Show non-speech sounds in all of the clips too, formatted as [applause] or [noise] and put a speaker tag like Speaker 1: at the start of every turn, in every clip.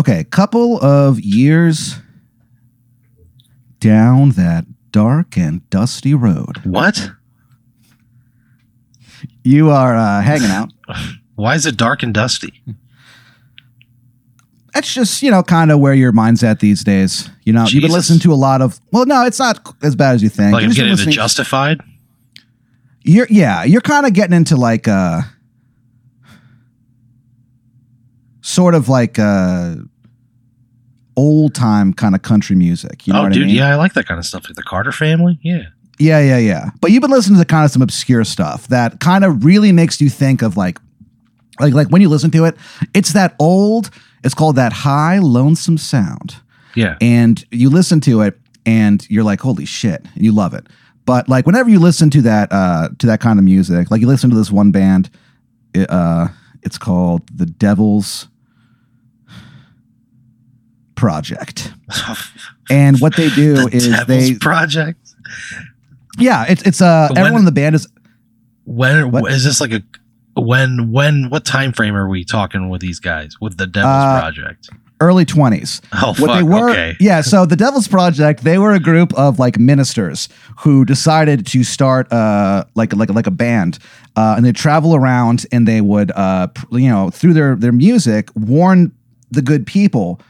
Speaker 1: Okay, a couple of years down that dark and dusty road.
Speaker 2: What?
Speaker 1: You are uh, hanging out. [laughs]
Speaker 2: Why is it dark and dusty?
Speaker 1: That's just, you know, kind of where your mind's at these days. You know, you've been
Speaker 2: Jesus.
Speaker 1: listening to a lot of, well, no, it's not as bad as you think.
Speaker 2: Like I'm
Speaker 1: You've just been
Speaker 2: getting into
Speaker 1: listening-
Speaker 2: Justified.
Speaker 1: You're yeah, you're kind of getting into like uh sort of like uh old time kind of country music. You know
Speaker 2: oh,
Speaker 1: what
Speaker 2: dude,
Speaker 1: I mean?
Speaker 2: yeah, I like that kind of stuff. Like the Carter Family. Yeah.
Speaker 1: Yeah, yeah, yeah. But you've been listening to kind of some obscure stuff that kind of really makes you think of like like like when you listen to it, it's that old, it's called that high lonesome sound.
Speaker 2: Yeah.
Speaker 1: and you listen to it and you're like holy shit and you love it but like whenever you listen to that uh to that kind of music like you listen to this one band it, uh it's called the devil's project [laughs] and what they do
Speaker 2: the
Speaker 1: is
Speaker 2: Devil's
Speaker 1: they
Speaker 2: Project.
Speaker 1: yeah it's it's uh
Speaker 2: But
Speaker 1: everyone in the band is
Speaker 2: When
Speaker 1: What?
Speaker 2: is this like a when when what time frame are we talking with these guys with the Devil's
Speaker 1: Uh,
Speaker 2: Project?
Speaker 1: early 20s
Speaker 2: Oh
Speaker 1: what
Speaker 2: fuck.
Speaker 1: they were
Speaker 2: okay.
Speaker 1: yeah so the devil's project they were a group of like ministers who decided to start uh like like like a band uh and they travel around and they would uh you know through their their music warn the good people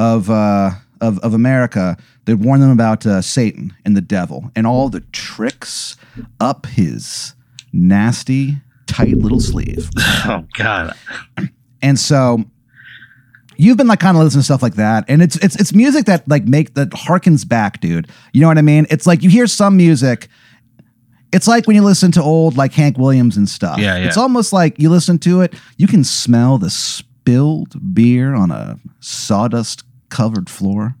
Speaker 1: of uh of, of America, they'd warn them about uh, Satan and the devil and all the tricks up his nasty, tight little sleeve. [laughs]
Speaker 2: Oh god.
Speaker 1: And so you've been like kind of listening to stuff like that. And it's it's it's music that like make that harkens back, dude. You know what I mean? It's like you hear some music. It's like when you listen to old like Hank Williams and stuff.
Speaker 2: Yeah, yeah.
Speaker 1: It's almost like you listen to it, you can smell the spilled beer on a sawdust covered floor.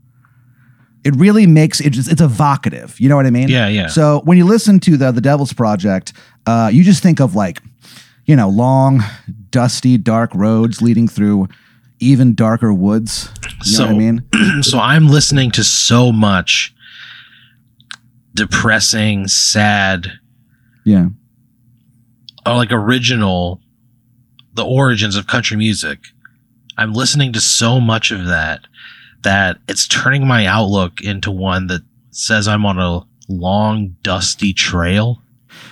Speaker 1: It really makes it just it's evocative. You know what I mean?
Speaker 2: Yeah, yeah.
Speaker 1: So when you listen to the the Devil's Project, uh, you just think of like, you know, long, dusty, dark roads leading through even darker woods. You
Speaker 2: so
Speaker 1: know what I mean? [clears throat]
Speaker 2: so I'm listening to so much depressing, sad,
Speaker 1: Yeah.
Speaker 2: or like original the origins of country music. I'm listening to so much of that that it's turning my outlook into one that says I'm on a long dusty trail.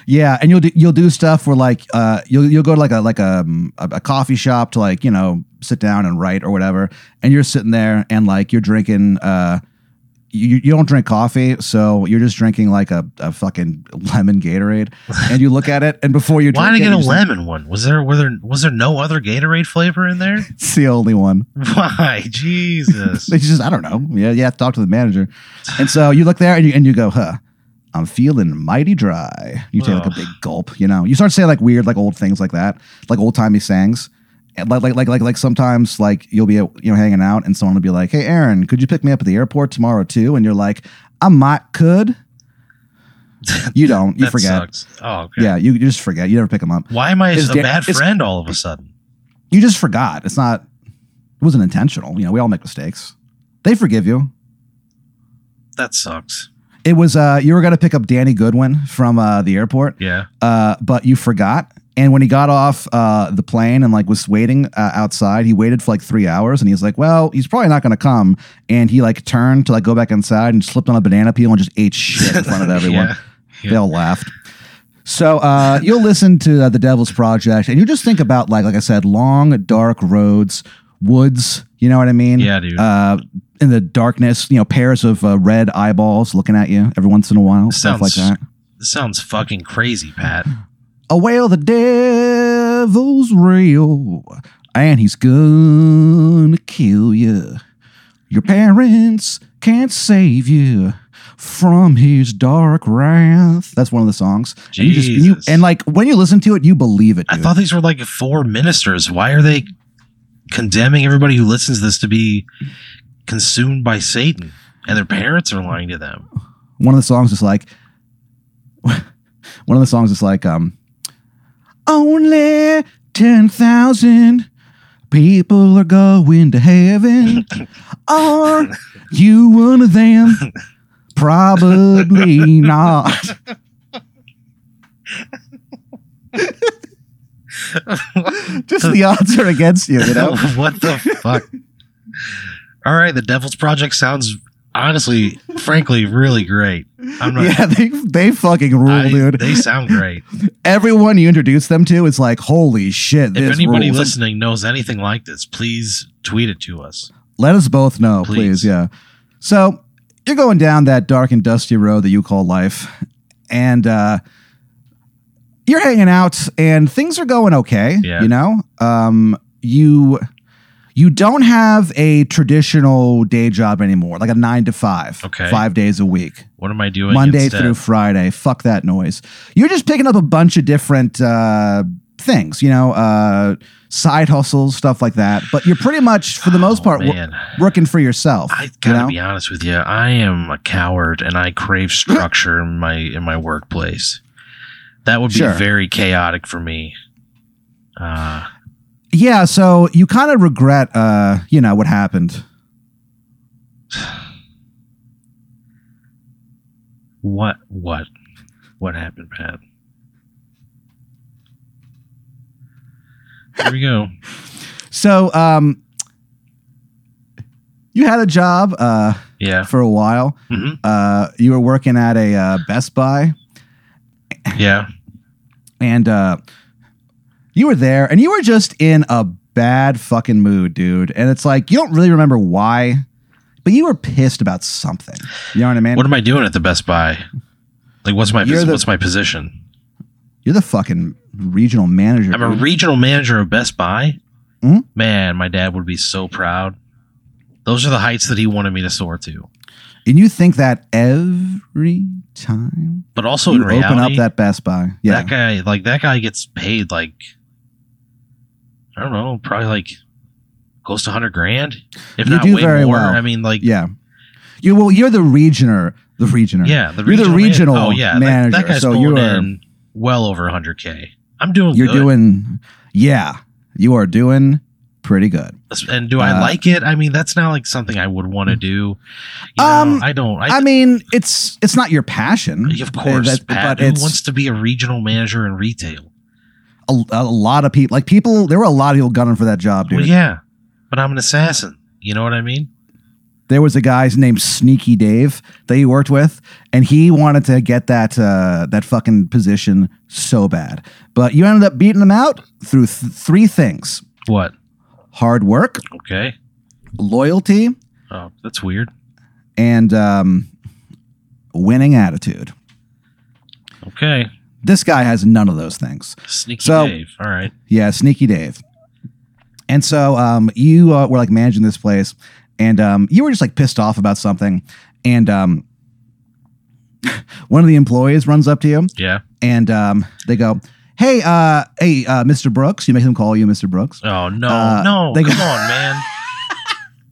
Speaker 1: Yeah, and you'll do, you'll do stuff where like uh you'll you'll go to like a like um, a a coffee shop to like you know sit down and write or whatever, and you're sitting there and like you're drinking uh you, you don't drink coffee, so you're just drinking like a, a fucking lemon Gatorade, and you look at it, and before you
Speaker 2: Why did I get a lemon one? Was there were there was there no other Gatorade flavor in there? [laughs]
Speaker 1: It's the only one.
Speaker 2: Why? [laughs] Jesus. [laughs]
Speaker 1: It's just I don't know. Yeah, you have to talk to the manager, and so you look there and you and you go, huh. I'm feeling mighty dry. You take like a big gulp, you know. You start saying like weird, like old things like that, like old timey sayings. Like, like, like, like, like sometimes like you'll be, you know, hanging out and someone will be like, "Hey, Aaron, could you pick me up at the airport tomorrow too?" And you're like, "I might could." [laughs] You don't. You
Speaker 2: That
Speaker 1: forget.
Speaker 2: sucks. Oh, okay.
Speaker 1: Yeah, you, you just forget. You never pick them up.
Speaker 2: Why am I
Speaker 1: It's
Speaker 2: a
Speaker 1: da-
Speaker 2: bad friend all of a sudden?
Speaker 1: You just forgot. It's not. It wasn't intentional. You know, we all make mistakes. They forgive you.
Speaker 2: That sucks.
Speaker 1: It was uh you were gonna pick up Danny Goodwin from uh the airport,
Speaker 2: Yeah.
Speaker 1: uh, but you forgot. And when he got off uh the plane and like was waiting uh, outside, he waited for like three hours and he's like, Well, he's probably not gonna come. And he like turned to like go back inside and slipped on a banana peel and just ate shit in front of [laughs] everyone.
Speaker 2: Yeah.
Speaker 1: They all laughed. So uh, you'll listen to uh, the Devil's Project, and you just think about like, like I said, long dark roads, woods. You know what I mean?
Speaker 2: Yeah, dude.
Speaker 1: Uh, in the darkness, you know, pairs of uh, red eyeballs looking at you every once in a while, stuff like that.
Speaker 2: This sounds fucking crazy, Pat.
Speaker 1: A whale, the devil's real, and he's gonna kill you. Your parents can't save you from his dark wrath. That's one of the songs. And, you just, you, and like when you listen to it, you believe it.
Speaker 2: I thought these were like four ministers. Why are they condemning everybody who listens to this to be consumed by Satan? And their parents are lying to them.
Speaker 1: one of the songs is like [laughs] one of the songs is like um only 10,000 people are going to heaven. [laughs] Are you one of them? Probably not. Just the odds are against you you know? [laughs]
Speaker 2: What the fuck? All right, the Devil's Project sounds honestly, frankly, really great. I'm not.
Speaker 1: yeah, they they fucking rule,
Speaker 2: I-
Speaker 1: dude.
Speaker 2: They sound great. [laughs]
Speaker 1: Everyone you introduce them to, is like, holy shit,
Speaker 2: if anybody
Speaker 1: rules.
Speaker 2: listening knows anything like this, please tweet it to us.
Speaker 1: Let us both know, please.
Speaker 2: Please.
Speaker 1: Yeah. So you're going down that dark and dusty road that you call life, and uh, you're hanging out, and things are going okay.
Speaker 2: Yeah.
Speaker 1: You know, um, you you don't have a traditional day job anymore, like a nine to five,
Speaker 2: Okay.
Speaker 1: five days a week,
Speaker 2: What am I doing?
Speaker 1: Monday
Speaker 2: instead?
Speaker 1: through Friday. Fuck that noise. You're just picking up a bunch of different uh, things, you know, uh, side hustles, stuff like that. But you're pretty much, for the most
Speaker 2: Oh,
Speaker 1: part, wo- working for yourself.
Speaker 2: I gotta
Speaker 1: know?
Speaker 2: be honest with you. I am a coward, and I crave structure in my in my workplace. That would be
Speaker 1: Sure.
Speaker 2: very chaotic for me. Uh,
Speaker 1: Yeah, so you kind of regret, uh, you know, what happened.
Speaker 2: what what what happened, Pat? Here we go. [laughs]
Speaker 1: So, um, you had a job uh,
Speaker 2: Yeah.
Speaker 1: for a while.
Speaker 2: hmm
Speaker 1: Uh, you were working at a uh, Best Buy,
Speaker 2: Yeah.
Speaker 1: and uh, you were there, and you were just in a bad fucking mood, dude. And it's like you don't really remember why, but you were pissed about something. You know what I mean?
Speaker 2: What am I doing at the Best Buy? Like, what's my
Speaker 1: the-
Speaker 2: what's my position?
Speaker 1: You're the fucking regional manager.
Speaker 2: I'm a regional manager of Best Buy.
Speaker 1: Mhm.
Speaker 2: Man, my dad would be so proud. Those are the heights that he wanted me to soar to.
Speaker 1: and you think that every time
Speaker 2: But also
Speaker 1: you
Speaker 2: reality,
Speaker 1: open up that Best Buy, yeah.
Speaker 2: that guy, like that guy, gets paid like I don't know, probably like close to hundred grand, if
Speaker 1: You
Speaker 2: not
Speaker 1: do
Speaker 2: way
Speaker 1: very
Speaker 2: more.
Speaker 1: well.
Speaker 2: I mean, like
Speaker 1: Yeah. You well, you're the regioner, the regioner.
Speaker 2: yeah, the
Speaker 1: You're the
Speaker 2: regional man- oh yeah, that-
Speaker 1: manager,
Speaker 2: That, guy's
Speaker 1: so
Speaker 2: pulling
Speaker 1: you are-
Speaker 2: in well over hundred k. I'm doing.
Speaker 1: You're
Speaker 2: good.
Speaker 1: doing yeah. You are doing pretty good.
Speaker 2: And do I
Speaker 1: uh,
Speaker 2: like it? I mean, that's not like something I would want to do. You
Speaker 1: Um,
Speaker 2: know, I don't. I,
Speaker 1: I mean, it's it's not your passion.
Speaker 2: of course,
Speaker 1: that-
Speaker 2: Pat,
Speaker 1: but
Speaker 2: who wants to be a regional manager in retail?
Speaker 1: A, a lot of people like people there were a lot of people gunning for that job, dude.
Speaker 2: Well, yeah, but I'm an assassin. You know what I mean?
Speaker 1: There was a guy named Sneaky Dave that he worked with, and he wanted to get that uh, that fucking position so bad. But you ended up beating him out through th- three things:
Speaker 2: What?
Speaker 1: hard work,
Speaker 2: Okay.
Speaker 1: loyalty,
Speaker 2: Oh, that's weird.
Speaker 1: and um, winning attitude.
Speaker 2: Okay.
Speaker 1: This guy has none of those things.
Speaker 2: Sneaky
Speaker 1: So-
Speaker 2: Dave. All right.
Speaker 1: Yeah, Sneaky Dave. And so um, you uh, were like managing this place, and um, you were just like pissed off about something, and um, [laughs] one of the employees runs up to you,
Speaker 2: Yeah.
Speaker 1: and um, they go, "Hey, uh, hey, uh, Mr. Brooks," you make them call you Mr. Brooks.
Speaker 2: Oh no,
Speaker 1: Uh,
Speaker 2: no,
Speaker 1: they-
Speaker 2: come on, man. [laughs]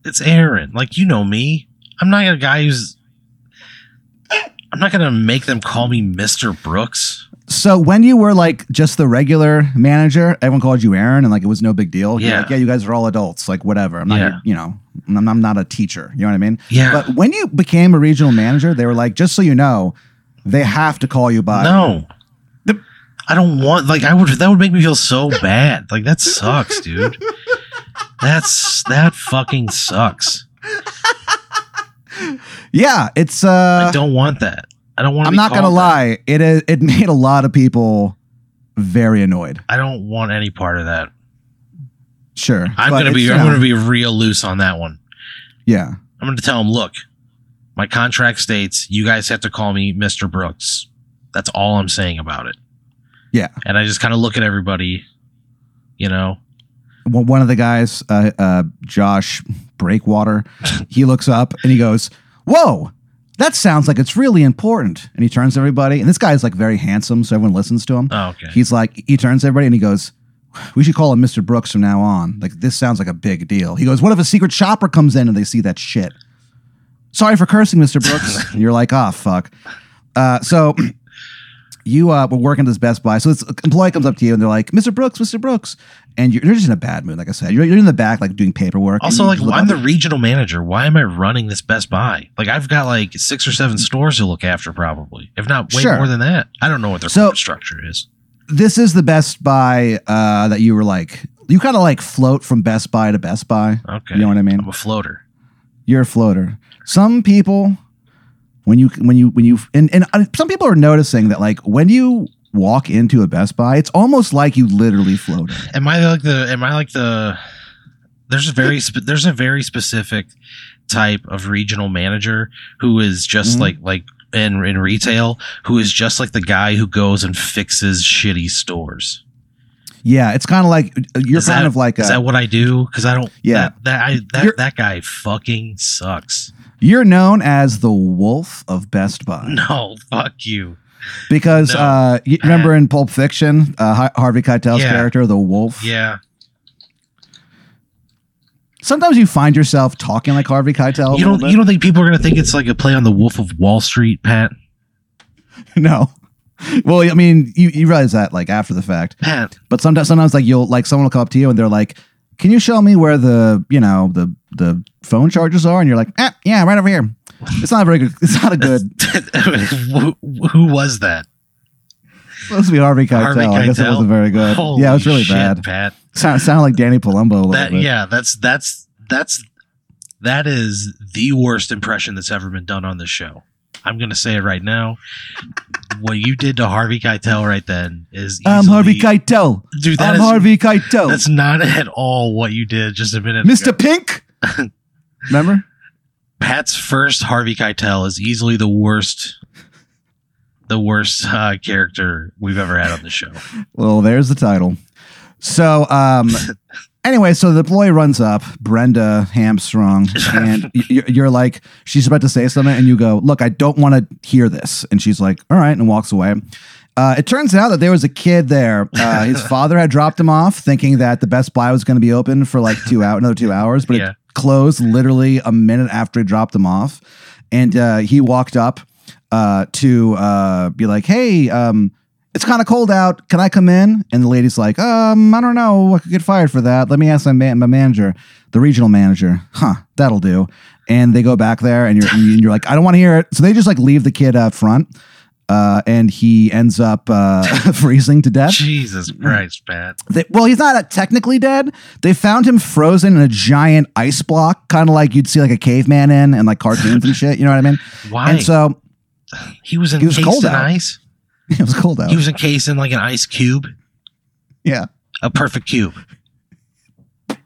Speaker 2: It's Aaron. Like you know me. I'm not a guy who's. I'm not gonna make them call me Mr. Brooks.
Speaker 1: So when you were like just the regular manager, everyone called you Aaron, and like it was no big deal.
Speaker 2: Yeah.
Speaker 1: like, yeah, you guys are all adults, like whatever. I'm not,
Speaker 2: Yeah.
Speaker 1: you know, I'm, I'm not a teacher. You know what I mean?
Speaker 2: Yeah.
Speaker 1: But when you became a regional manager, they were like, just so you know, they have to call you by.
Speaker 2: no. I don't want like I would that would make me feel so bad. Like that sucks, dude. That's that fucking sucks. [laughs]
Speaker 1: Yeah, it's. uh
Speaker 2: I don't want that. I don't want to
Speaker 1: I'm not gonna
Speaker 2: that.
Speaker 1: lie. It is. It [laughs] made a lot of people very annoyed.
Speaker 2: I don't want any part of that.
Speaker 1: Sure,
Speaker 2: I'm gonna be I'm gonna be real loose on that one.
Speaker 1: Yeah,
Speaker 2: I'm going to tell him, look, my contract states you guys have to call me Mr. Brooks. That's all I'm saying about it.
Speaker 1: Yeah.
Speaker 2: And I just kind of look at everybody, you know,
Speaker 1: one one of the guys, uh, uh, Josh Breakwater, [laughs] he looks up and he goes, "Whoa." That sounds like it's really important. And he turns to everybody, and this guy is like very handsome, so everyone listens to him.
Speaker 2: oh, okay.
Speaker 1: He's like, he turns to everybody and he goes, We should call him Mr. Brooks from now on. Like, this sounds like a big deal. He goes, What if a secret shopper comes in and they see that shit? Sorry for cursing, Mr. Brooks. and [laughs] you're like, Oh, fuck. Uh, so [clears throat] you uh, were working at this Best Buy. So this employee comes up to you and they're like, Mr. Brooks, Mr. Brooks. And you're, you're just in a bad mood, like I said. You're, you're in the back, like doing paperwork.
Speaker 2: also, like, I'm the regional manager. Why am I running this Best Buy? Like, I've got like six or seven stores to look after, probably, if not way
Speaker 1: Sure.
Speaker 2: more than that. I don't know what their
Speaker 1: So-
Speaker 2: corporate structure is.
Speaker 1: this is the Best Buy uh, that you were like you kind of like float from Best Buy to Best Buy.
Speaker 2: Okay.
Speaker 1: You know what I mean?
Speaker 2: I'm a floater.
Speaker 1: You're a floater. Some people, when you when you when you and and uh, some people are noticing that like when you walk into a Best Buy, it's almost like you literally floated.
Speaker 2: Am I like the? Am I like the? There's a very spe- there's a very specific type of regional manager who is just
Speaker 1: Mhm.
Speaker 2: like like in in retail who is just like the guy who goes and fixes shitty stores.
Speaker 1: Yeah, it's kind of like uh, you're
Speaker 2: Is
Speaker 1: kind
Speaker 2: that-
Speaker 1: of like
Speaker 2: Is that what I do? Because I don't.
Speaker 1: Yeah.
Speaker 2: That that, I, that that guy fucking sucks.
Speaker 1: You're known as the Wolf of Best Buy
Speaker 2: No, fuck you.
Speaker 1: because
Speaker 2: No.
Speaker 1: uh, you remember in Pulp Fiction, uh, Harvey Keitel's
Speaker 2: Yeah.
Speaker 1: character, the Wolf.
Speaker 2: Yeah.
Speaker 1: Sometimes you find yourself talking like Harvey Keitel.
Speaker 2: You don't you don't think people are gonna think it's like a play on the Wolf of Wall Street, Pat? [laughs]
Speaker 1: no. Well, I mean, you, you realize that like after the fact,
Speaker 2: Pat,
Speaker 1: but sometimes sometimes like you'll like someone will come up to you and they're like, "Can you show me where the you know the the phone chargers are?" And you're like, eh, "Yeah, right over here." It's not a very good. It's not a good.
Speaker 2: who, [laughs] who was that?
Speaker 1: supposed to be Harvey Keitel.
Speaker 2: Harvey
Speaker 1: I guess it
Speaker 2: Keitel?
Speaker 1: wasn't very good.
Speaker 2: Holy
Speaker 1: yeah, it was really
Speaker 2: shit,
Speaker 1: bad.
Speaker 2: Pat.
Speaker 1: Sound, sounded like Danny Palumbo a little
Speaker 2: That
Speaker 1: bit.
Speaker 2: yeah, that's that's that's that is the worst impression that's ever been done on this show. I'm gonna say it right now. What you did to Harvey Keitel right then is
Speaker 1: I'm Harvey Keitel.
Speaker 2: Dude, that
Speaker 1: I'm
Speaker 2: is-
Speaker 1: Harvey Keitel.
Speaker 2: That's not at all what you did just a minute
Speaker 1: Mr.
Speaker 2: ago.
Speaker 1: Pink. [laughs] Remember?
Speaker 2: Pat's first Harvey Keitel is easily the worst, the worst uh, character we've ever had on the show.
Speaker 1: Well, there's the title. So, um, [laughs] anyway, so the employee runs up, Brenda Hamstrung, [laughs] and you're like, she's about to say something, and you go, Look, I don't want to hear this. And she's like, All right, and walks away. Uh, it turns out that there was a kid there. Uh, [laughs] his father had dropped him off, thinking that the Best Buy was going to be open for like two hours, another two hours, but
Speaker 2: Yeah.
Speaker 1: it closed literally a minute after he dropped him off. And uh, he walked up uh, to uh, be like, "Hey, um, it's kind of cold out. Can I come in?" And the lady's like, "Um, I don't know. I could get fired for that. Let me ask my, man- my manager, the regional manager. Huh, that'll do." And they go back there, and you're and you're like, "I don't want to hear it." So they just like leave the kid up front, uh, and he ends up uh, [laughs] freezing to death.
Speaker 2: Jesus Christ, Pat.
Speaker 1: They, well, he's not technically dead. They found him frozen in a giant ice block, kind of like you'd see like a caveman in and like cartoons and shit. You know what I mean?
Speaker 2: Why?
Speaker 1: And so
Speaker 2: he was
Speaker 1: he was cold
Speaker 2: in
Speaker 1: out.
Speaker 2: ice. [laughs]
Speaker 1: it was cold out.
Speaker 2: He was encased in like an ice cube,
Speaker 1: yeah,
Speaker 2: a perfect cube.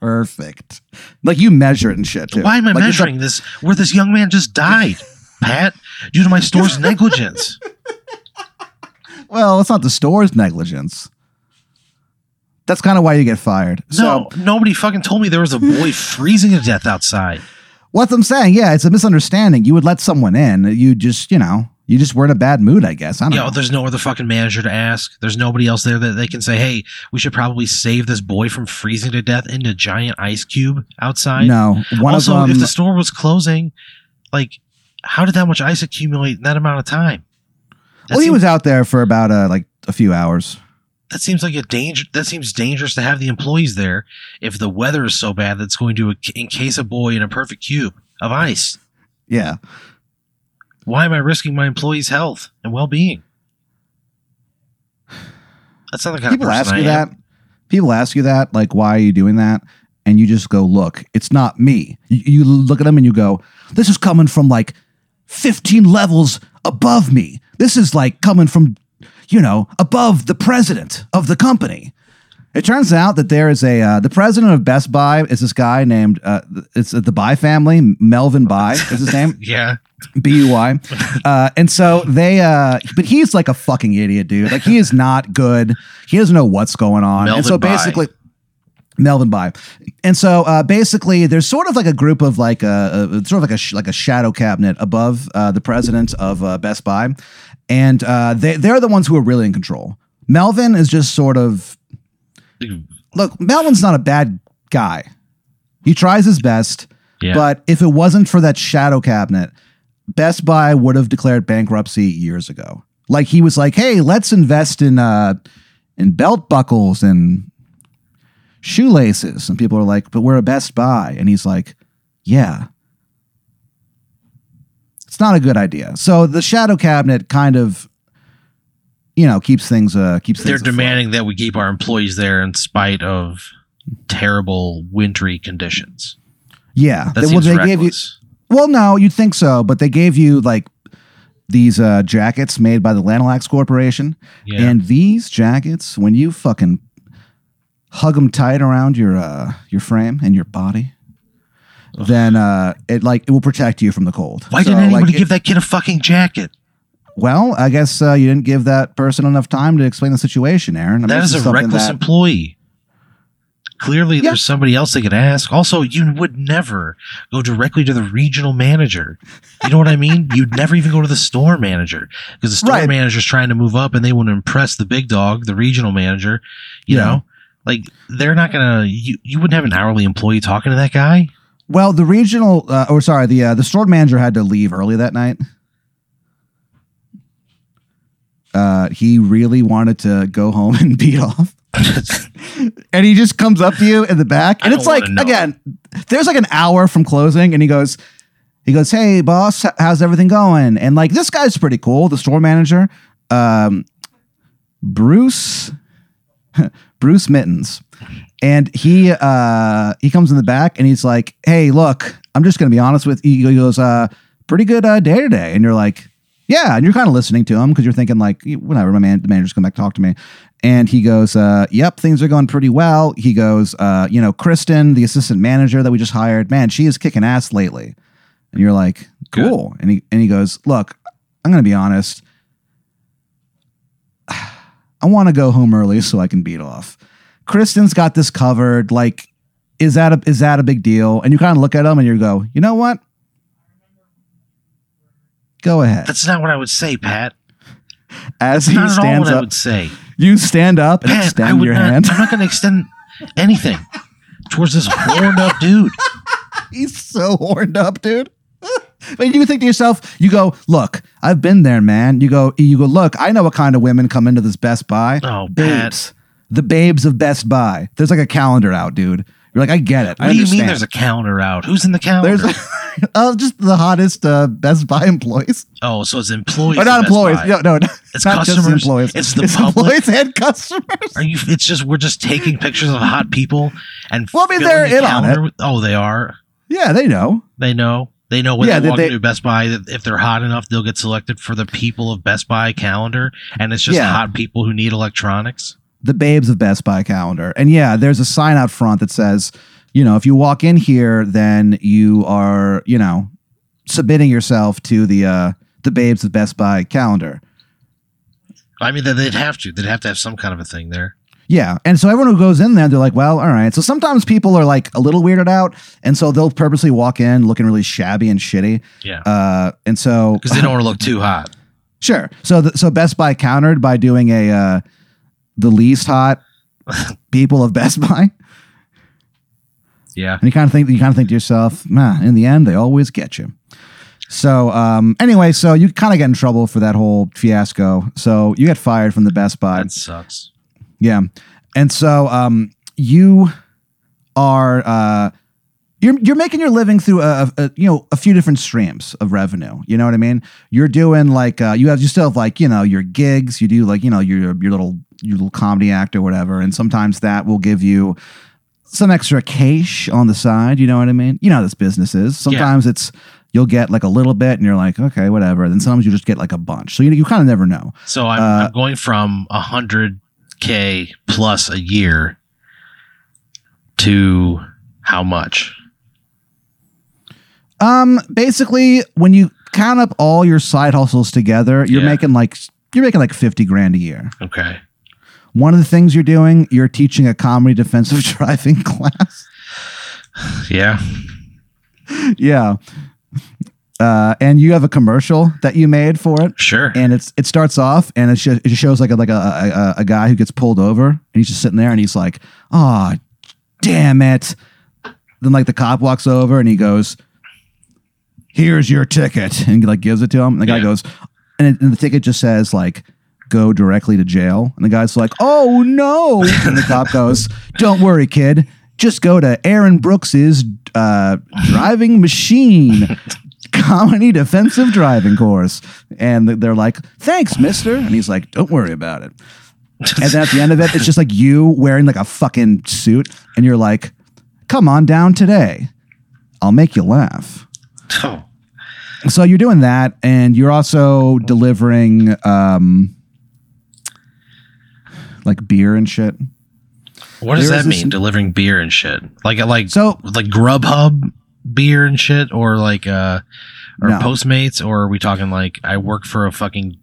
Speaker 1: perfect. Like you measure it and shit too.
Speaker 2: Why am I
Speaker 1: Like,
Speaker 2: measuring this where this young man just died, [laughs] Pat, due to my store's [laughs] negligence?
Speaker 1: well, it's not the store's negligence. That's kind of why you get fired.
Speaker 2: No,
Speaker 1: So
Speaker 2: nobody fucking told me there was a boy freezing to death outside.
Speaker 1: what I'm saying, yeah, it's a misunderstanding. You would let someone in. You just, you know, you just were in a bad mood, I guess. I don't
Speaker 2: You
Speaker 1: know.
Speaker 2: there's no other fucking manager to ask. There's nobody else there that they can say, "Hey, we should probably save this boy from freezing to death in a giant ice cube outside."
Speaker 1: no, one
Speaker 2: also,
Speaker 1: them.
Speaker 2: if the store was closing, like, how did that much ice accumulate in that amount of time? That
Speaker 1: well, he was out there for about uh, like a few hours.
Speaker 2: that seems like a danger. That seems dangerous to have the employees there if the weather is so bad that's going to encase a boy in a perfect cube of ice.
Speaker 1: Yeah.
Speaker 2: Why am I risking my employees' health and well-being? That's not the kind
Speaker 1: people
Speaker 2: of person
Speaker 1: ask you that. People ask you that like why are you doing that? And you just go look it's not me. You, you look at them and you go this is coming from like 15 levels above me. This is like coming from you know above the president of the company it turns out that there is a uh, the president of best buy is this guy named uh, it's the buy family melvin buy is his name [laughs]
Speaker 2: Yeah,
Speaker 1: B-U-Y. Uh, and so they, uh, but he's like a fucking idiot, dude. Like he is not good. He doesn't know what's going on. and so basically, Melvin Buy. And so uh, basically, there's sort of like a group of like a, a sort of like a sh- like a shadow cabinet above uh, the president of uh, Best Buy, and uh, they they're the ones who are really in control. Melvin is just sort of look. Melvin's not a bad guy. He tries his best.
Speaker 2: yeah.
Speaker 1: But if it wasn't for that shadow cabinet, Best Buy would have declared bankruptcy years ago. Like he was like, "Hey, let's invest in uh in belt buckles and shoelaces." And people are like, "But we're a Best Buy." And he's like, "Yeah." It's not a good idea. So the shadow cabinet kind of you know, keeps things uh keeps
Speaker 2: they're
Speaker 1: things afloat.
Speaker 2: demanding that we keep our employees there in spite of terrible wintry conditions.
Speaker 1: Yeah,
Speaker 2: That
Speaker 1: They-
Speaker 2: seems
Speaker 1: they gave you. Well, no, you'd think so, but they gave you like these uh, jackets made by the Lanalax Corporation,
Speaker 2: yeah.
Speaker 1: and these jackets, when you fucking hug them tight around your uh, your frame and your body, then uh, it like it will protect you from the cold.
Speaker 2: Why
Speaker 1: So,
Speaker 2: didn't anybody
Speaker 1: like, it-
Speaker 2: give that kid a fucking jacket?
Speaker 1: Well, I guess uh, you didn't give that person enough time to explain the situation, Aaron. I mean,
Speaker 2: That
Speaker 1: this
Speaker 2: is a reckless
Speaker 1: that-
Speaker 2: employee. Clearly,
Speaker 1: Yeah.
Speaker 2: there's somebody else they could ask. Also, you would never go directly to the regional manager. You know what I mean? [laughs] You'd never even go to the store manager because the store
Speaker 1: Right.
Speaker 2: manager's trying to move up and they want to impress the big dog, the regional manager. You
Speaker 1: Yeah.
Speaker 2: know, like they're not gonna. You you wouldn't have an hourly employee talking to that guy.
Speaker 1: Well, the regional, uh, or sorry, the uh, the store manager had to leave early that night. Uh, he really wanted to go home [laughs] and beat off, [laughs] and he just comes up to you in the back, and it's like again, there's like an hour from closing, and he goes, he goes, "Hey, boss, how's everything going?" And like this guy's pretty cool, the store manager, um, Bruce, [laughs] Bruce Mittens. And he uh he comes in the back and he's like hey look i'm just gonna be honest with you. He goes uh pretty good uh day today. And you're like yeah and you're kind of listening to him because you're thinking like whatever my man the manager's come back to talk to me and he goes uh yep things are going pretty well he goes uh you know kristen the assistant manager that we just hired man she is kicking ass lately and you're like cool and he and he goes look i'm gonna be honest [sighs] i want to go home early so i can beat off Kristen's got this covered. Like, is that a is that a big deal? And you kind of look at him and you go, you know what? Go ahead.
Speaker 2: That's not what I would say, Pat.
Speaker 1: As
Speaker 2: That's
Speaker 1: he
Speaker 2: not at all
Speaker 1: stands
Speaker 2: what I
Speaker 1: up,
Speaker 2: would say.
Speaker 1: you stand up and
Speaker 2: Pat, I
Speaker 1: extend
Speaker 2: would
Speaker 1: your
Speaker 2: not,
Speaker 1: hand.
Speaker 2: I'm not going to extend anything towards this horned up dude. [laughs]
Speaker 1: He's so horned up, dude. [laughs] But you think to yourself, you go, look, I've been there, man. You go, you go, look, I know what kind of women come into this Best Buy.
Speaker 2: Oh,
Speaker 1: babes. The babes of Best Buy. There's like a calendar out, dude. You're like, I get it.
Speaker 2: What
Speaker 1: I
Speaker 2: do you
Speaker 1: understand.
Speaker 2: mean there's a calendar out? Who's in the calendar?
Speaker 1: There's [laughs] oh, just the hottest uh, Best Buy employees.
Speaker 2: oh, so it's employees.
Speaker 1: Or not
Speaker 2: of Best
Speaker 1: employees.
Speaker 2: Buy.
Speaker 1: No, no.
Speaker 2: It's
Speaker 1: not just employees.
Speaker 2: It's the public.
Speaker 1: employees and customers.
Speaker 2: Are you? It's just we're just taking pictures of hot people and
Speaker 1: Well, I mean, they're
Speaker 2: the
Speaker 1: in on
Speaker 2: calendar with- Oh, they are.
Speaker 1: Yeah, they know.
Speaker 2: They know. They know when
Speaker 1: Yeah,
Speaker 2: they
Speaker 1: they-
Speaker 2: walk
Speaker 1: they-
Speaker 2: into Best Buy that if they're hot enough, they'll get selected for the people of Best Buy calendar, and it's just
Speaker 1: Yeah.
Speaker 2: hot people who need electronics.
Speaker 1: The babes of Best Buy calendar. And yeah, there's a sign out front that says, you know, if you walk in here, then you are, you know, submitting yourself to the uh the babes of Best Buy calendar.
Speaker 2: I mean, they'd have to. They'd have to have some kind of a thing there.
Speaker 1: Yeah. And so everyone who goes in there, they're like, well, all right. So sometimes people are like a little weirded out. And so they'll purposely walk in looking really shabby and shitty.
Speaker 2: Yeah,
Speaker 1: Uh, and so [laughs]
Speaker 2: because they don't want to look too hot. [laughs]
Speaker 1: Sure. So the, so Best Buy countered by doing a uh, the least hot [laughs] people of Best Buy,
Speaker 2: Yeah.
Speaker 1: and you kind of think you kind of think to yourself, man, in the end they always get you. So um, anyway, so you kind of get in trouble for that whole fiasco. So you get fired from the Best Buy.
Speaker 2: That sucks.
Speaker 1: Yeah, and so um, you are uh, you're you're making your living through a, a you know a few different streams of revenue. You know what I mean? You're doing like uh, you have you still have like you know your gigs. You do like you know your your little your little comedy act or whatever, and sometimes that will give you some extra cash on the side. You know what I mean? You know how this business is. Sometimes it's you'll get like a little bit, and you're like okay, whatever. Then sometimes you just get like a bunch. So you you kind of never know.
Speaker 2: So I'm,
Speaker 1: Uh,
Speaker 2: I'm going from a hundred k plus a year to how much?
Speaker 1: Um, basically, when you count up all your side hustles together, you're
Speaker 2: Yeah.
Speaker 1: making like you're making like fifty grand a year.
Speaker 2: Okay.
Speaker 1: One of the things you're doing, you're teaching a comedy defensive [laughs] driving class.
Speaker 2: Yeah.
Speaker 1: yeah. Uh, and you have a commercial that you made for it,
Speaker 2: Sure.
Speaker 1: and it's it starts off and it, sh- it shows like a like a, a a guy who gets pulled over, and he's just sitting there, and he's like, "Oh, damn it!" Then like the cop walks over, and he goes, "Here's your ticket," and like gives it to him. And the guy
Speaker 2: Yeah.
Speaker 1: goes, and, it, and the ticket just says like, "Go directly to jail," and the guy's like, "Oh no!" [laughs] and the cop goes, "Don't worry, kid." Just go to Aaron Brooks's uh, driving machine [laughs] comedy defensive driving course. And they're like, thanks, mister. And he's like, don't worry about it. and then at the end of it, it's just like you wearing like a fucking suit, and you're like, "Come on down today, I'll make you laugh."
Speaker 2: Oh, [laughs]
Speaker 1: So you're doing that, and you're also delivering um, like beer and shit.
Speaker 2: what does
Speaker 1: There
Speaker 2: that
Speaker 1: is this-
Speaker 2: mean? Delivering beer and shit, like like
Speaker 1: So
Speaker 2: like Grubhub beer and shit, or like uh, or
Speaker 1: No.
Speaker 2: Postmates, or are we talking like I work for a fucking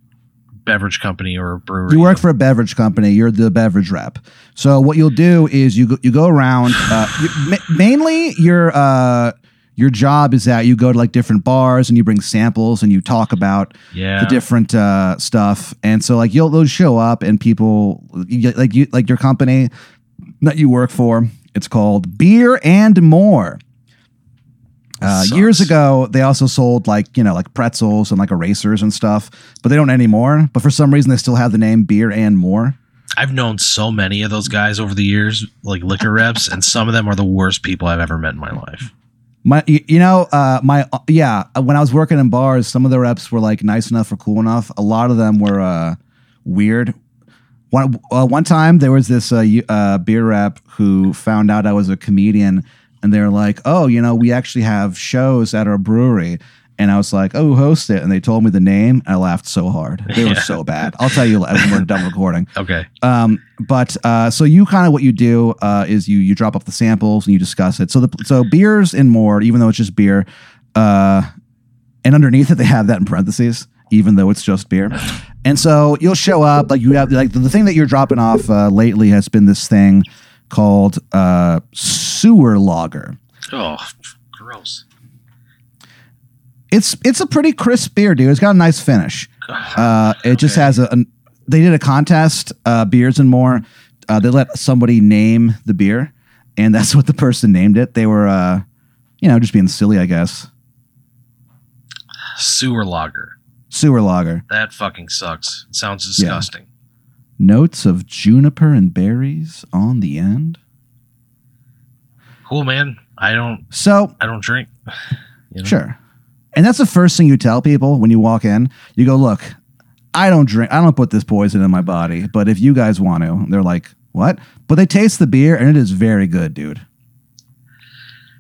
Speaker 2: beverage company or a brewery?
Speaker 1: you work for a beverage company. You're the beverage rep. So what you'll do is you go, you go around. Uh, you, ma- mainly your uh, your job is that you go to like different bars and you bring samples and you talk about
Speaker 2: yeah,
Speaker 1: the different uh, stuff. And so like you'll they'll show up and people like you like your company that you work for. It's called Beer and More. Uh, years ago, they also sold like you know like pretzels and like erasers and stuff, but they don't anymore. But for some reason, they still have the name Beer and More.
Speaker 2: I've known so many of those guys over the years, like liquor reps, and some of them are the worst people I've ever met in my life.
Speaker 1: My, you know, uh, my uh, yeah. When I was working in bars, some of the reps were like nice enough or cool enough. A lot of them were uh, weird. One uh, one time there was this uh, uh, beer rep who found out I was a comedian, and they were like, "Oh, you know, we actually have shows at our brewery." And I was like, "Oh, who host it?" And they told me the name. I laughed so hard. They were
Speaker 2: Yeah.
Speaker 1: so bad. I'll tell you when we're done recording. [laughs]
Speaker 2: Okay,
Speaker 1: Um, but uh, so you kind of what you do uh, is you you drop off the samples and you discuss it. So the so beers and more, even though it's just beer, uh, and underneath it they have that in parentheses, even though it's just beer. And so you'll show up like you have like the, the thing that you're dropping off uh, lately has been this thing called uh, sewer lager.
Speaker 2: oh, gross.
Speaker 1: It's it's a pretty crisp beer, dude. It's got a nice finish. Uh, it just has a, an They did a contest, uh, beers and more. Uh, they let somebody name the beer, and that's [laughs] what the person named it. They were, uh, you know, just being silly, I guess.
Speaker 2: Sewer lager.
Speaker 1: Sewer lager.
Speaker 2: That fucking sucks. It sounds disgusting.
Speaker 1: Notes of juniper and berries on the end.
Speaker 2: Cool, man. I don't.
Speaker 1: So
Speaker 2: I don't drink. [laughs] You know?
Speaker 1: Sure. And that's the first thing you tell people when you walk in. You go, look, I don't drink, I don't put this poison in my body, but if you guys want to, they're like, what? But they taste the beer and it is very good, dude.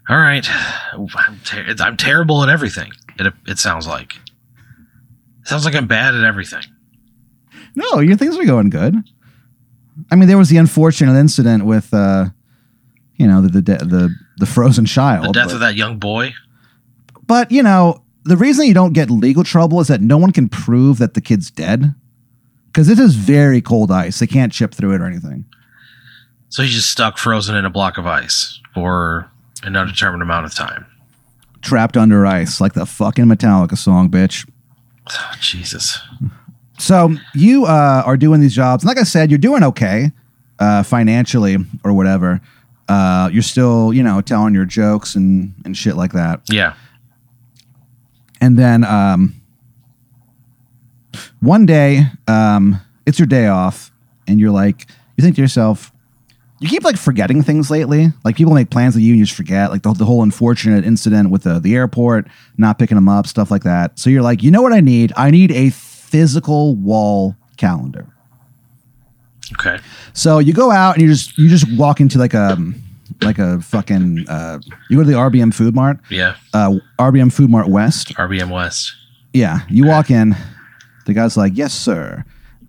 Speaker 2: All right. I'm, ter- I'm terrible at everything. It it sounds like. It sounds like I'm bad at everything.
Speaker 1: No, your things are going good. I mean, there was the unfortunate incident with, uh, you know, the the de- the, the frozen child.
Speaker 2: The death
Speaker 1: but,
Speaker 2: of that young boy.
Speaker 1: But you know, the reason you don't get legal trouble is that no one can prove that the kid's dead, because it is very cold ice. They can't chip through it or anything.
Speaker 2: So he's just stuck frozen in a block of ice for an undetermined amount of time.
Speaker 1: Trapped under ice, like the fucking Metallica song, bitch.
Speaker 2: Oh, Jesus.
Speaker 1: So you uh, are doing these jobs, and like I said, you're doing okay uh, financially or whatever. Uh, you're still, you know, telling your jokes and and shit like that.
Speaker 2: Yeah.
Speaker 1: And then um, one day, um, it's your day off, and you're like, you think to yourself, you keep like forgetting things lately. Like people make plans with you, and you just forget. Like the, the whole unfortunate incident with the the airport, not picking them up, stuff like that. So you're like, you know what I need? I need a physical wall calendar.
Speaker 2: Okay.
Speaker 1: So you go out and you just you just walk into like a like a fucking uh, you go to the RBM Food Mart,
Speaker 2: Yeah.
Speaker 1: uh, RBM Food Mart West.
Speaker 2: RBM West.
Speaker 1: Yeah, you walk in, the guy's like, "Yes, sir,"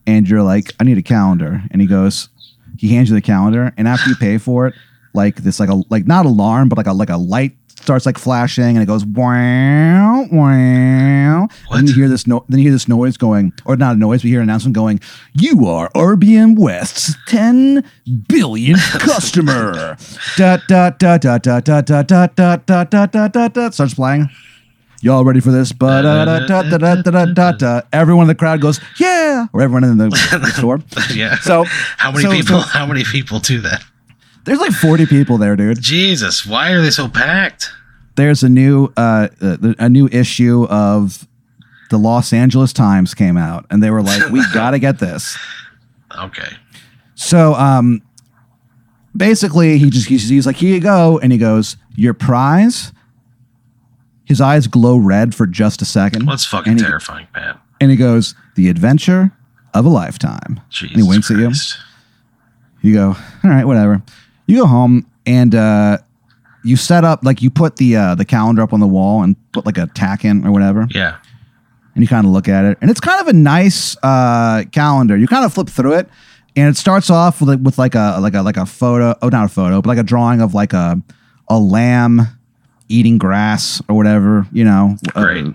Speaker 1: and you're like, "I need a calendar," and he goes, he hands you the calendar, and after you pay for it, like this, like a like not alarm, but like a like a light starts like flashing, and it goes wow wow.
Speaker 2: What?
Speaker 1: And then you hear this no, then you hear this noise going, or not a noise, but you hear an announcement going, "You are RBM West's 10 billionth customer." da da da da da da da da da da da da. Starts playing. Y'all ready for this? But. Everyone in the crowd goes, "Yeah!" Or everyone in the, the store.
Speaker 2: yeah.
Speaker 1: So
Speaker 2: how many
Speaker 1: so-
Speaker 2: people?
Speaker 1: so-
Speaker 2: how many people do that?
Speaker 1: There's like 40 people there, dude.
Speaker 2: Jesus, why are they so packed?
Speaker 1: There's a new uh, a new issue of the Los Angeles Times came out, and they were like, "We [laughs] gotta get this."
Speaker 2: Okay.
Speaker 1: So, um, basically, he just he's, he's like, "Here you go," and he goes, "Your prize." His eyes glow red for just a second.
Speaker 2: Well, that's fucking
Speaker 1: and he,
Speaker 2: terrifying, Pat.
Speaker 1: And he goes, "The adventure of a lifetime.
Speaker 2: Jesus
Speaker 1: winks at you? You go, all right, whatever. You go home and uh, you set up like you put the uh, the calendar up on the wall and put like a tack in or whatever,
Speaker 2: Yeah.
Speaker 1: and you kind of look at it, and it's kind of a nice uh, calendar. You kind of flip through it, and it starts off with, with like a like a like a photo. Oh, not a photo, but like a drawing of like a a lamb eating grass or whatever. You know, uh,
Speaker 2: Great.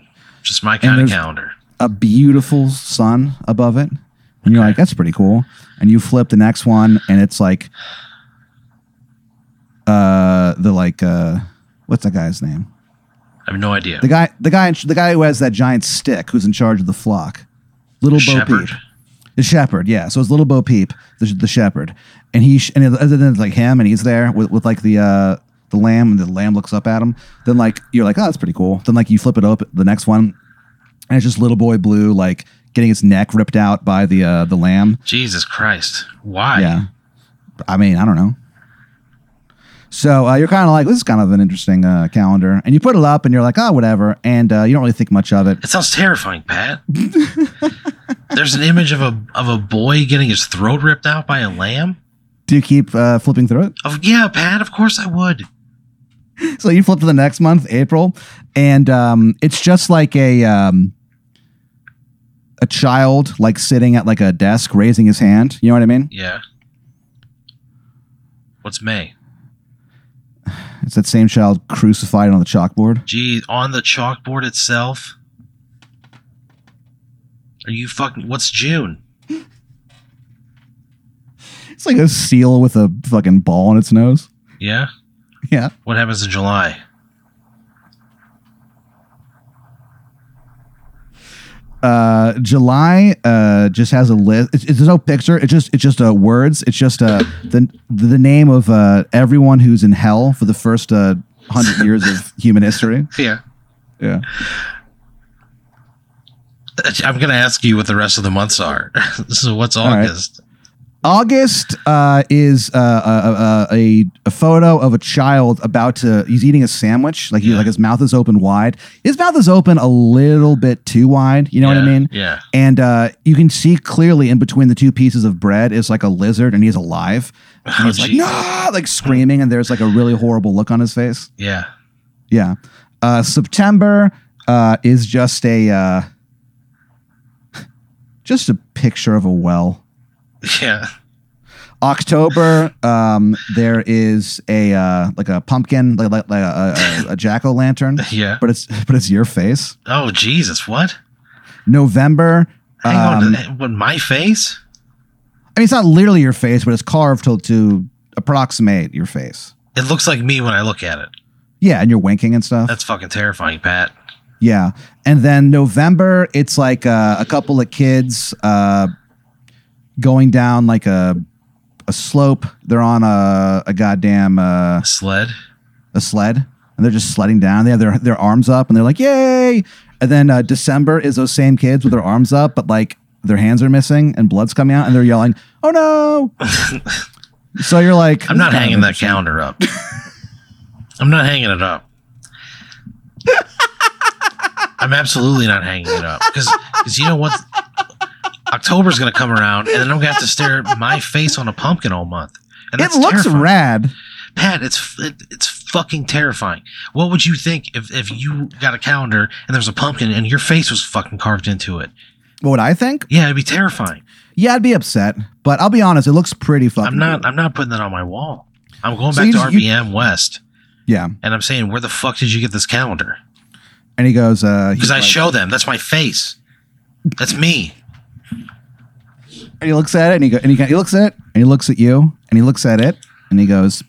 Speaker 2: Just my kind of calendar.
Speaker 1: a beautiful sun above it. And you're
Speaker 2: Okay.
Speaker 1: like, that's pretty cool. And you flip the next one and it's like uh the like uh what's that guy's name?
Speaker 2: I have no idea.
Speaker 1: The guy the guy the guy who has that giant stick who's in charge of the flock. Little Bo. Peep. The shepherd, yeah. So it's little Bo Peep, the, the shepherd, and he sh- and other than it's like him, and he's there with, with like the uh the lamb, and the lamb looks up at him. Then like you're like, oh, that's pretty cool. Then like you flip it up, the next one, and it's just little boy blue like getting his neck ripped out by the uh the lamb.
Speaker 2: Jesus Christ. Why?
Speaker 1: Yeah, I mean, I don't know. So uh, you're kind of like, this is kind of an interesting uh, calendar, and you put it up, and you're like, oh, whatever, and uh, you don't really think much of it.
Speaker 2: It sounds terrifying, Pat. [laughs] There's an image of a of a boy getting his throat ripped out by a lamb.
Speaker 1: Do you keep uh, flipping through it?
Speaker 2: Of yeah, Pat. Of course I would.
Speaker 1: so you flip to the next month, April, and um, it's just like a um, a child like sitting at like a desk, raising his hand. You know what I mean?
Speaker 2: Yeah. What's May?
Speaker 1: It's that same child crucified on the chalkboard.
Speaker 2: Gee, on the chalkboard itself. Are you fucking? What's June? [laughs]
Speaker 1: It's like a seal with a fucking ball in its nose.
Speaker 2: Yeah.
Speaker 1: Yeah.
Speaker 2: What happens in July?
Speaker 1: Uh, July uh, just has a list. It's, it's there's no picture. It's just it's just uh, words. It's just uh, the the name of uh, everyone who's in hell for the first uh, hundred [laughs] years of human history.
Speaker 2: Yeah.
Speaker 1: Yeah.
Speaker 2: I'm gonna ask you what the rest of the months are. [laughs] so what's. August?
Speaker 1: August uh, is uh, a, a, a photo of a child about to. He's eating a sandwich, like he,
Speaker 2: Yeah.
Speaker 1: like his mouth is open wide. His mouth is open a little bit too wide. You know what I mean?
Speaker 2: Yeah.
Speaker 1: And uh, you can see clearly in between the two pieces of bread is like a lizard, and he's alive. [laughs] And
Speaker 2: Oh,
Speaker 1: he's like
Speaker 2: geez.
Speaker 1: no, like screaming, and there's like a really horrible look on his face.
Speaker 2: Yeah.
Speaker 1: Yeah. Uh, September uh, is just a uh, [laughs] just a picture of a well. [laughs]
Speaker 2: Yeah.
Speaker 1: October, um, there is a uh, like a pumpkin, like, like, like a, a, a jack o' lantern, [laughs]
Speaker 2: Yeah.
Speaker 1: but it's but it's your face.
Speaker 2: Oh Jesus! What?
Speaker 1: November,
Speaker 2: Hang
Speaker 1: um,
Speaker 2: on. What? My face?
Speaker 1: I mean, it's not literally your face, but it's carved to, to approximate your face.
Speaker 2: It looks like me when I look at it.
Speaker 1: Yeah, and you're winking and stuff.
Speaker 2: That's fucking terrifying, Pat.
Speaker 1: Yeah, and then November, it's like uh, a couple of kids uh, going down like a a slope. They're on a a goddamn uh,
Speaker 2: A sled.
Speaker 1: a sled, and they're just sledding down. They have their their arms up, and they're like, "Yay!" And then uh, December is those same kids with their arms up, but like their hands are missing and blood's coming out, and they're yelling, "Oh no!" [laughs] so you're like,
Speaker 2: I'm not
Speaker 1: is kind of
Speaker 2: hanging that
Speaker 1: interesting."
Speaker 2: calendar up. [laughs] I'm not hanging it up. I'm absolutely not hanging it up because you know what? October's gonna come around, and then I'm gonna have to stare at my face on a pumpkin all month. And
Speaker 1: It looks
Speaker 2: terrifying.
Speaker 1: rad.
Speaker 2: Pat, it's it, it's fucking terrifying. What would you think if, if you got a calendar and there's a pumpkin and your face was fucking carved into it?
Speaker 1: What would I think?
Speaker 2: Yeah, it'd be terrifying.
Speaker 1: Yeah, I'd be upset, but I'll be honest, it looks pretty fucking.
Speaker 2: I'm not. I'm not putting that on my wall. I'm going
Speaker 1: So
Speaker 2: back to
Speaker 1: just- you-
Speaker 2: RBM West
Speaker 1: Yeah,
Speaker 2: and I'm saying, where the fuck did you get this calendar?
Speaker 1: and he goes, uh,
Speaker 2: Because I
Speaker 1: like-
Speaker 2: show them. That's my face. That's me.
Speaker 1: And he looks at it, and he go, and he, he looks at it, and he looks at you, and he looks at it, and he goes,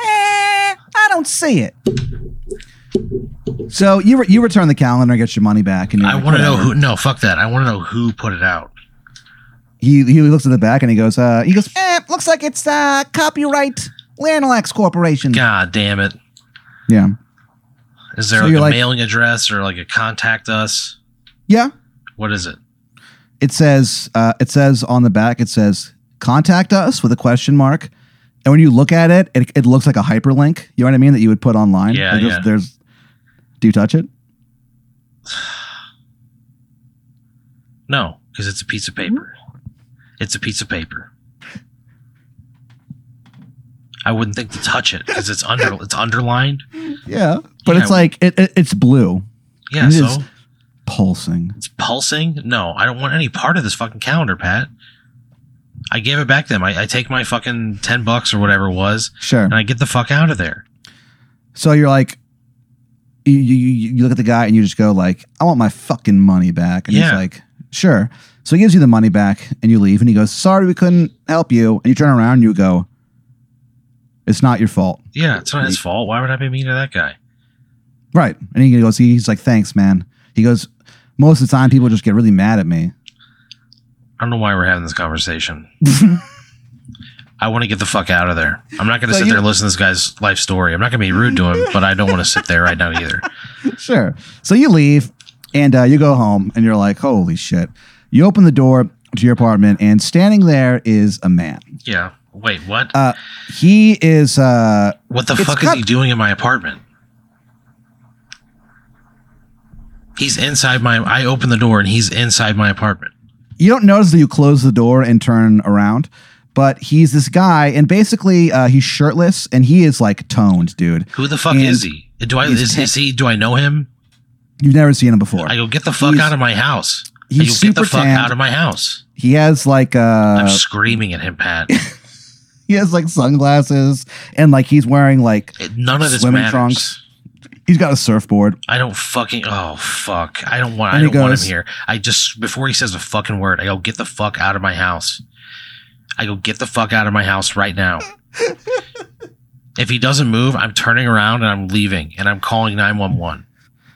Speaker 1: eh, I don't see it. So you re- you return the calendar get your money back, and you're
Speaker 2: I
Speaker 1: like,
Speaker 2: want to know
Speaker 1: "Whatever."
Speaker 2: who. No, fuck that. I want to know who put it out.
Speaker 1: He he looks at the back and he goes, uh, he goes, eh, looks like it's uh, copyright Lanalax Corporation.
Speaker 2: God damn it.
Speaker 1: Yeah,
Speaker 2: Is there
Speaker 1: So
Speaker 2: like
Speaker 1: you're
Speaker 2: a
Speaker 1: like-
Speaker 2: mailing address or like a contact us?
Speaker 1: yeah.
Speaker 2: What is it?
Speaker 1: It says uh, it says on the back, it says contact us with a question mark. And when you look at it, it, it looks like a hyperlink. You know what I mean? That you would put online.
Speaker 2: Yeah,
Speaker 1: there's,
Speaker 2: yeah.
Speaker 1: there's. Do you touch it?
Speaker 2: No. because it's a piece of paper. It's a piece of paper. I wouldn't think to touch it because it's under it's underlined. [laughs]
Speaker 1: Yeah, but
Speaker 2: Yeah,
Speaker 1: it's like it, it, it's blue,
Speaker 2: Yeah, so.
Speaker 1: Pulsing.
Speaker 2: it's pulsing. No, I don't want any part of this fucking calendar, Pat. I gave it back to them. I, I take my fucking ten bucks or whatever it was,
Speaker 1: Sure.
Speaker 2: and I get the fuck out of there.
Speaker 1: So you're like, you, you you you look at the guy and you just go like, I want my fucking money back, and he's like, sure. So he gives you the money back, and you leave, and he goes, sorry, we couldn't help you, and you turn around and you go, it's not your fault,
Speaker 2: Yeah, it's not his fault. Why would I be mean to that guy?
Speaker 1: right? And he goes, he's like, thanks, man. He goes, most of the time people just get really mad at me.
Speaker 2: I don't know why we're having this conversation. [laughs] I want to get the fuck out of there. I'm not going to
Speaker 1: So
Speaker 2: sit
Speaker 1: you-
Speaker 2: there and listen to this guy's life story. I'm not going to be rude to him, but I don't want to sit there right now either. [laughs]
Speaker 1: Sure. So you leave and uh, you go home and you're like, holy shit. You open the door to your apartment and standing there is a man.
Speaker 2: Yeah. Wait, what?
Speaker 1: Uh, he is, uh,
Speaker 2: what the fuck is he doing in my apartment? He's inside my. I open the door and he's inside my apartment.
Speaker 1: you don't notice that you close the door and turn around, but he's this guy and basically uh, he's shirtless and he is like toned, dude.
Speaker 2: Who the fuck
Speaker 1: And
Speaker 2: is he? Do I is, is he? Do I know him?
Speaker 1: You've never seen him before.
Speaker 2: I go get the fuck
Speaker 1: He's-
Speaker 2: out of my house. I
Speaker 1: he's
Speaker 2: go get the
Speaker 1: super
Speaker 2: fuck
Speaker 1: tanned.
Speaker 2: out of my house.
Speaker 1: he has like, Uh, I'm
Speaker 2: screaming at him, Pat. [laughs]
Speaker 1: he has like sunglasses and like he's wearing like,
Speaker 2: None of this
Speaker 1: Swimming
Speaker 2: matters.
Speaker 1: trunks. He's got a surfboard.
Speaker 2: I don't fucking. Oh fuck! I don't want. I
Speaker 1: And he
Speaker 2: don't want
Speaker 1: goes-
Speaker 2: him here. I just before he says a fucking word, I go get the fuck out of my house. I go get the fuck out of my house right now. [laughs] if he doesn't move, I'm turning around and I'm leaving and I'm calling nine one one.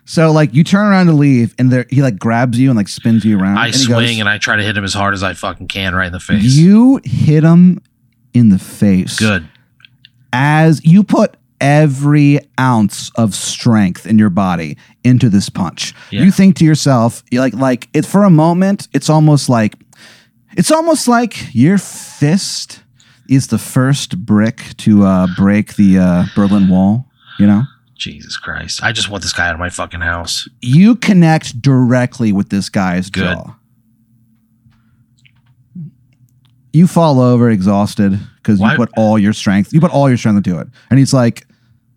Speaker 1: So like you turn around to leave and there he like grabs you and like spins you around.
Speaker 2: I
Speaker 1: and
Speaker 2: swing
Speaker 1: goes,
Speaker 2: and I try to hit him as hard as I fucking can right in the face.
Speaker 1: You hit him in the face.
Speaker 2: Good.
Speaker 1: As you put every ounce of strength in your body into this punch.
Speaker 2: Yeah.
Speaker 1: You think to yourself, you like like it for a moment, it's almost like it's almost like your fist is the first brick to uh, break the uh, Berlin Wall, you know?
Speaker 2: Jesus Christ! I just want this guy out of my fucking house.
Speaker 1: You connect directly with this guy's
Speaker 2: Good.
Speaker 1: jaw. You fall over exhausted because you put all your strength. You put all your strength into it, and he's like,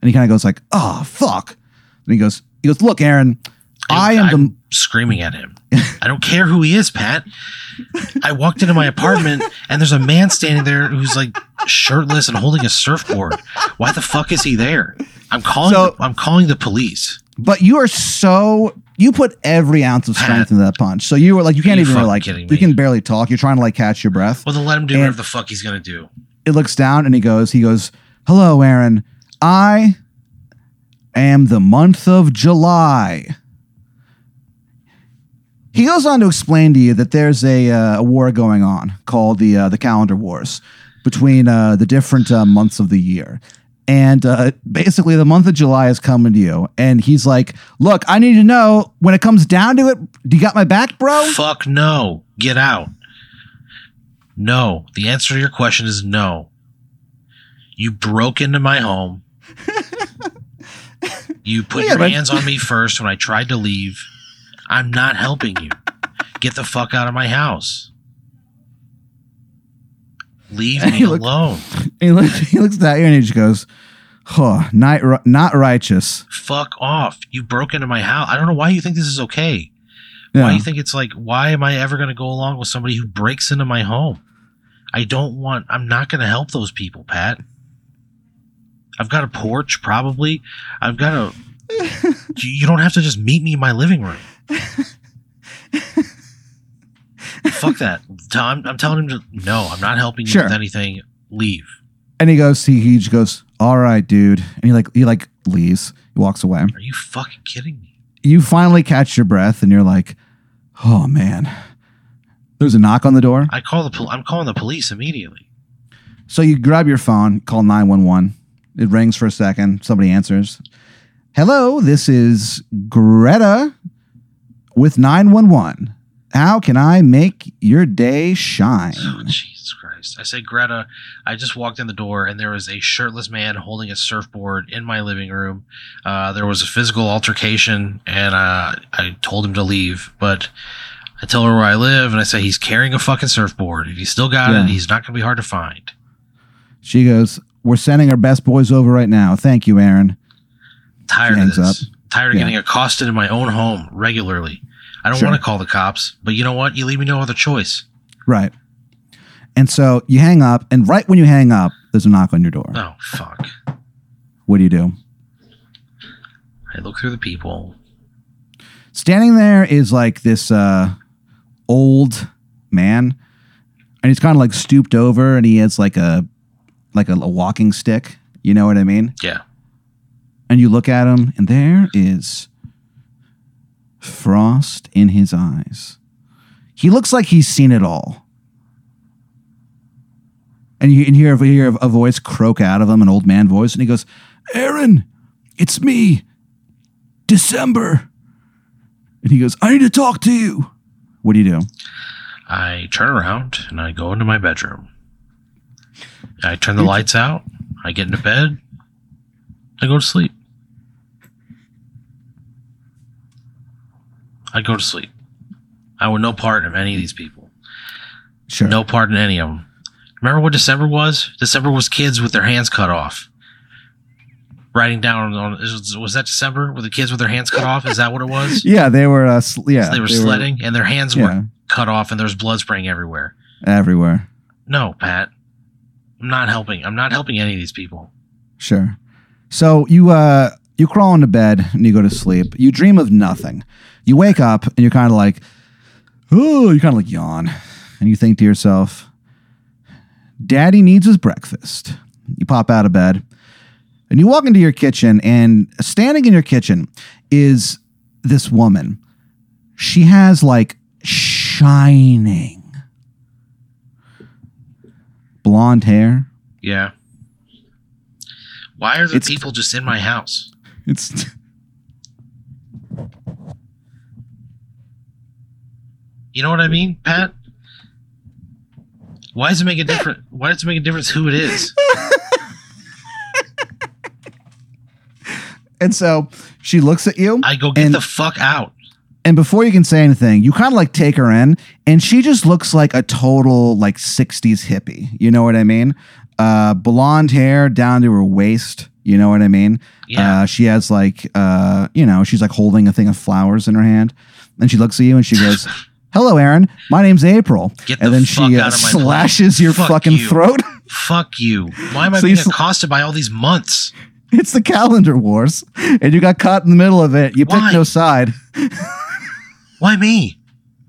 Speaker 1: and he kind of goes like, "Oh fuck," and he goes, "He goes, look, Aaron, I am
Speaker 2: I'm screaming at him. I don't care who he is, Pat. I walked into my apartment and there's a man standing there who's like shirtless and holding a surfboard. Why the fuck is he there? I'm calling.
Speaker 1: So-
Speaker 2: I'm calling the police.
Speaker 1: But you are so you put every ounce of strength
Speaker 2: Pat.
Speaker 1: into that punch. So you were like you can't even like you can barely talk. You're trying to like catch your breath.
Speaker 2: Well, then let him do
Speaker 1: And-
Speaker 2: whatever the fuck he's gonna do.
Speaker 1: It looks down and he goes, he goes, "Hello, Aaron. I am the month of July." He goes on to explain to you that there's a, uh, a war going on called the uh, the calendar wars between uh, the different uh, months of the year. And uh, basically, the month of July is coming to you. And he's like, Look, I need to know when it comes down to it, do you got my back, bro?
Speaker 2: Fuck no. Get out. No. The answer to your question is no. You broke into my home. You put your hands on me first when I tried to leave. I'm not helping you. Get the fuck out of my house. Leave [laughs]
Speaker 1: And
Speaker 2: me
Speaker 1: he looked-
Speaker 2: alone.
Speaker 1: he, looks, [laughs] he looks at you and he just goes, Huh, not, not righteous.
Speaker 2: Fuck off. You broke into my house. I don't know why you think this is okay.
Speaker 1: Yeah.
Speaker 2: Why do you think it's like, why am I ever going to go along with somebody who breaks into my home? I don't want, I'm not going to help those people, Pat. I've got a porch, probably. I've got a, [laughs] you don't have to just meet me in my living room. Fuck that. I'm, I'm telling him to, no, I'm not helping you
Speaker 1: Sure.
Speaker 2: with anything. Leave.
Speaker 1: And he goes, he, he just goes, all right, dude. And he like, he like leaves. He walks away.
Speaker 2: Are you fucking kidding me?
Speaker 1: You finally catch your breath and you're like, oh man. There's a knock on the door.
Speaker 2: I call the, pol- I'm calling the police immediately.
Speaker 1: So you grab your phone, call 911. It rings for a second. Somebody answers. Hello, this is Greta with 911. How can I make your day shine?
Speaker 2: Oh, Jesus Christ. I say, Greta, I just walked in the door and there was a shirtless man holding a surfboard in my living room. Uh, there was a physical altercation and uh, I told him to leave, but I tell her where I live, and I say he's carrying a fucking surfboard. If he's still got
Speaker 1: Yeah.
Speaker 2: it, he's not going to be hard to find.
Speaker 1: She goes, "We're sending our best boys over right now. Thank you, Aaron."
Speaker 2: Tired of this. Tired of
Speaker 1: Yeah.
Speaker 2: getting accosted in my own home regularly. I don't
Speaker 1: Sure.
Speaker 2: want to call the cops, but you know what? You leave me no other choice.
Speaker 1: Right. And so you hang up, and right when you hang up, there's a knock on your door.
Speaker 2: Oh fuck!
Speaker 1: What do you do?
Speaker 2: I look through the people.
Speaker 1: Standing there is like this uh, old man, and he's kind of like stooped over, and he has like a like a, a walking stick. You know what I mean?
Speaker 2: Yeah.
Speaker 1: And you look at him, and there is frost in his eyes. He looks like he's seen it all. And you can hear, you hear a voice croak out of him, an old man voice, and he goes, Aaron, it's me, December. And he goes, I need to talk to you. What do you do?
Speaker 2: I turn around and I go into my bedroom. I turn the lights out. I get into bed. I go to sleep. I go to sleep. I want no part of any of these people.
Speaker 1: Sure.
Speaker 2: No part in any of them. Remember what December was? December was kids with their hands cut off. Writing down on was, that December with the kids with their hands cut off? Is that what it was? [laughs]
Speaker 1: Yeah, they were. Uh, sl- yeah,
Speaker 2: they were sledding and their hands were cut off and there was blood spraying everywhere.
Speaker 1: everywhere.
Speaker 2: No, Pat. I'm not helping. I'm not helping any of these people.
Speaker 1: Sure. So you uh you crawl into bed and you go to sleep. You dream of nothing. You wake up and you're kind of like, oh, you kind of like yawn, and you think to yourself, "Daddy needs his breakfast." You pop out of bed and you walk into your kitchen, and standing in your kitchen is this woman. She has like shining blonde hair.
Speaker 2: Yeah. Why are the
Speaker 1: It's-
Speaker 2: people just in my house?
Speaker 1: It's [laughs]
Speaker 2: You know what I mean, Pat? Why does it make a difference? Why does it make a difference who it is?
Speaker 1: and so she looks at you.
Speaker 2: I go get the fuck out.
Speaker 1: And before you can say anything, you kind of like take her in, and she just looks like a total like 60s hippie. You know what I mean? Uh, blonde hair down to her waist. You know what I mean?
Speaker 2: Yeah.
Speaker 1: Uh, she has like, uh, you know, she's like holding a thing of flowers in her hand. And she looks at you and she goes, [laughs] Hello, Aaron. My name's April.
Speaker 2: Get the
Speaker 1: and then
Speaker 2: fuck
Speaker 1: she uh,
Speaker 2: out of my
Speaker 1: slashes your
Speaker 2: Fuck
Speaker 1: fucking
Speaker 2: you.
Speaker 1: throat. [laughs]
Speaker 2: Fuck you. Why am I
Speaker 1: So you
Speaker 2: being
Speaker 1: sl-
Speaker 2: accosted by all these months?
Speaker 1: it's the calendar wars. And you got caught in the middle of it. You
Speaker 2: Why?
Speaker 1: picked no side. [laughs]
Speaker 2: Why me?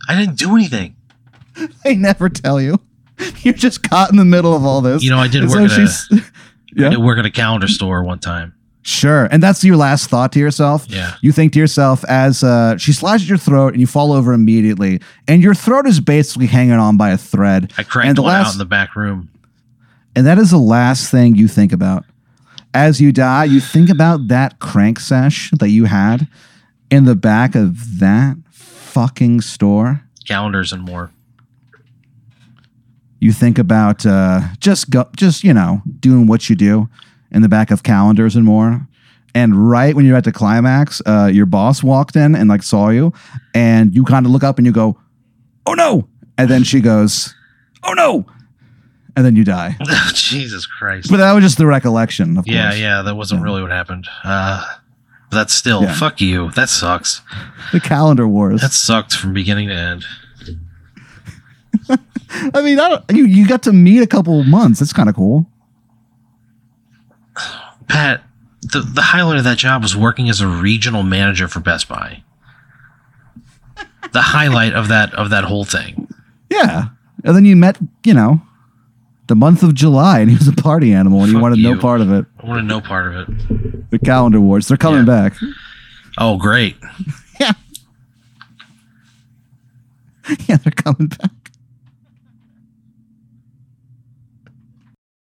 Speaker 2: I didn't do anything. [laughs]
Speaker 1: They never tell you. [laughs] You're just caught in the middle of all this.
Speaker 2: You know, I did work
Speaker 1: so
Speaker 2: at a- [laughs]
Speaker 1: yeah,
Speaker 2: I did work at a calendar store one time.
Speaker 1: sure. And that's your last thought to yourself.
Speaker 2: Yeah.
Speaker 1: You think to yourself as uh, she slashes your throat and you fall over immediately, and your throat is basically hanging on by a thread.
Speaker 2: I cranked
Speaker 1: And the
Speaker 2: one
Speaker 1: last-
Speaker 2: out in the back room.
Speaker 1: And that is the last thing you think about. As you die, you think about that crank sesh that you had in the back of that fucking store.
Speaker 2: Calendars and more.
Speaker 1: You think about uh, just go, just you know, doing what you do in the back of calendars and more. And right when you're at the climax, uh, your boss walked in and like saw you, and you kind of look up and you go, "Oh no!" And then she goes, "Oh no!" And then you die. [laughs]
Speaker 2: Jesus Christ.
Speaker 1: But that was just the recollection, of
Speaker 2: yeah,
Speaker 1: course.
Speaker 2: yeah, that wasn't
Speaker 1: Yeah.
Speaker 2: really what happened. Uh, but that's still,
Speaker 1: Yeah.
Speaker 2: fuck you. That sucks.
Speaker 1: The calendar wars.
Speaker 2: That sucked from beginning to end. [laughs]
Speaker 1: I mean, I don't, you you got to meet a couple months. That's kind of cool.
Speaker 2: Pat, the, the highlight of that job was working as a regional manager for Best Buy. The highlight of that of that whole thing.
Speaker 1: Yeah. And then you met, you know, the month of July, and he was a party animal, and you
Speaker 2: Fuck
Speaker 1: wanted no part of it.
Speaker 2: I wanted no part of it.
Speaker 1: The calendar wars. They're coming
Speaker 2: Yeah.
Speaker 1: back.
Speaker 2: Oh, great. [laughs]
Speaker 1: Yeah. yeah, they're coming back.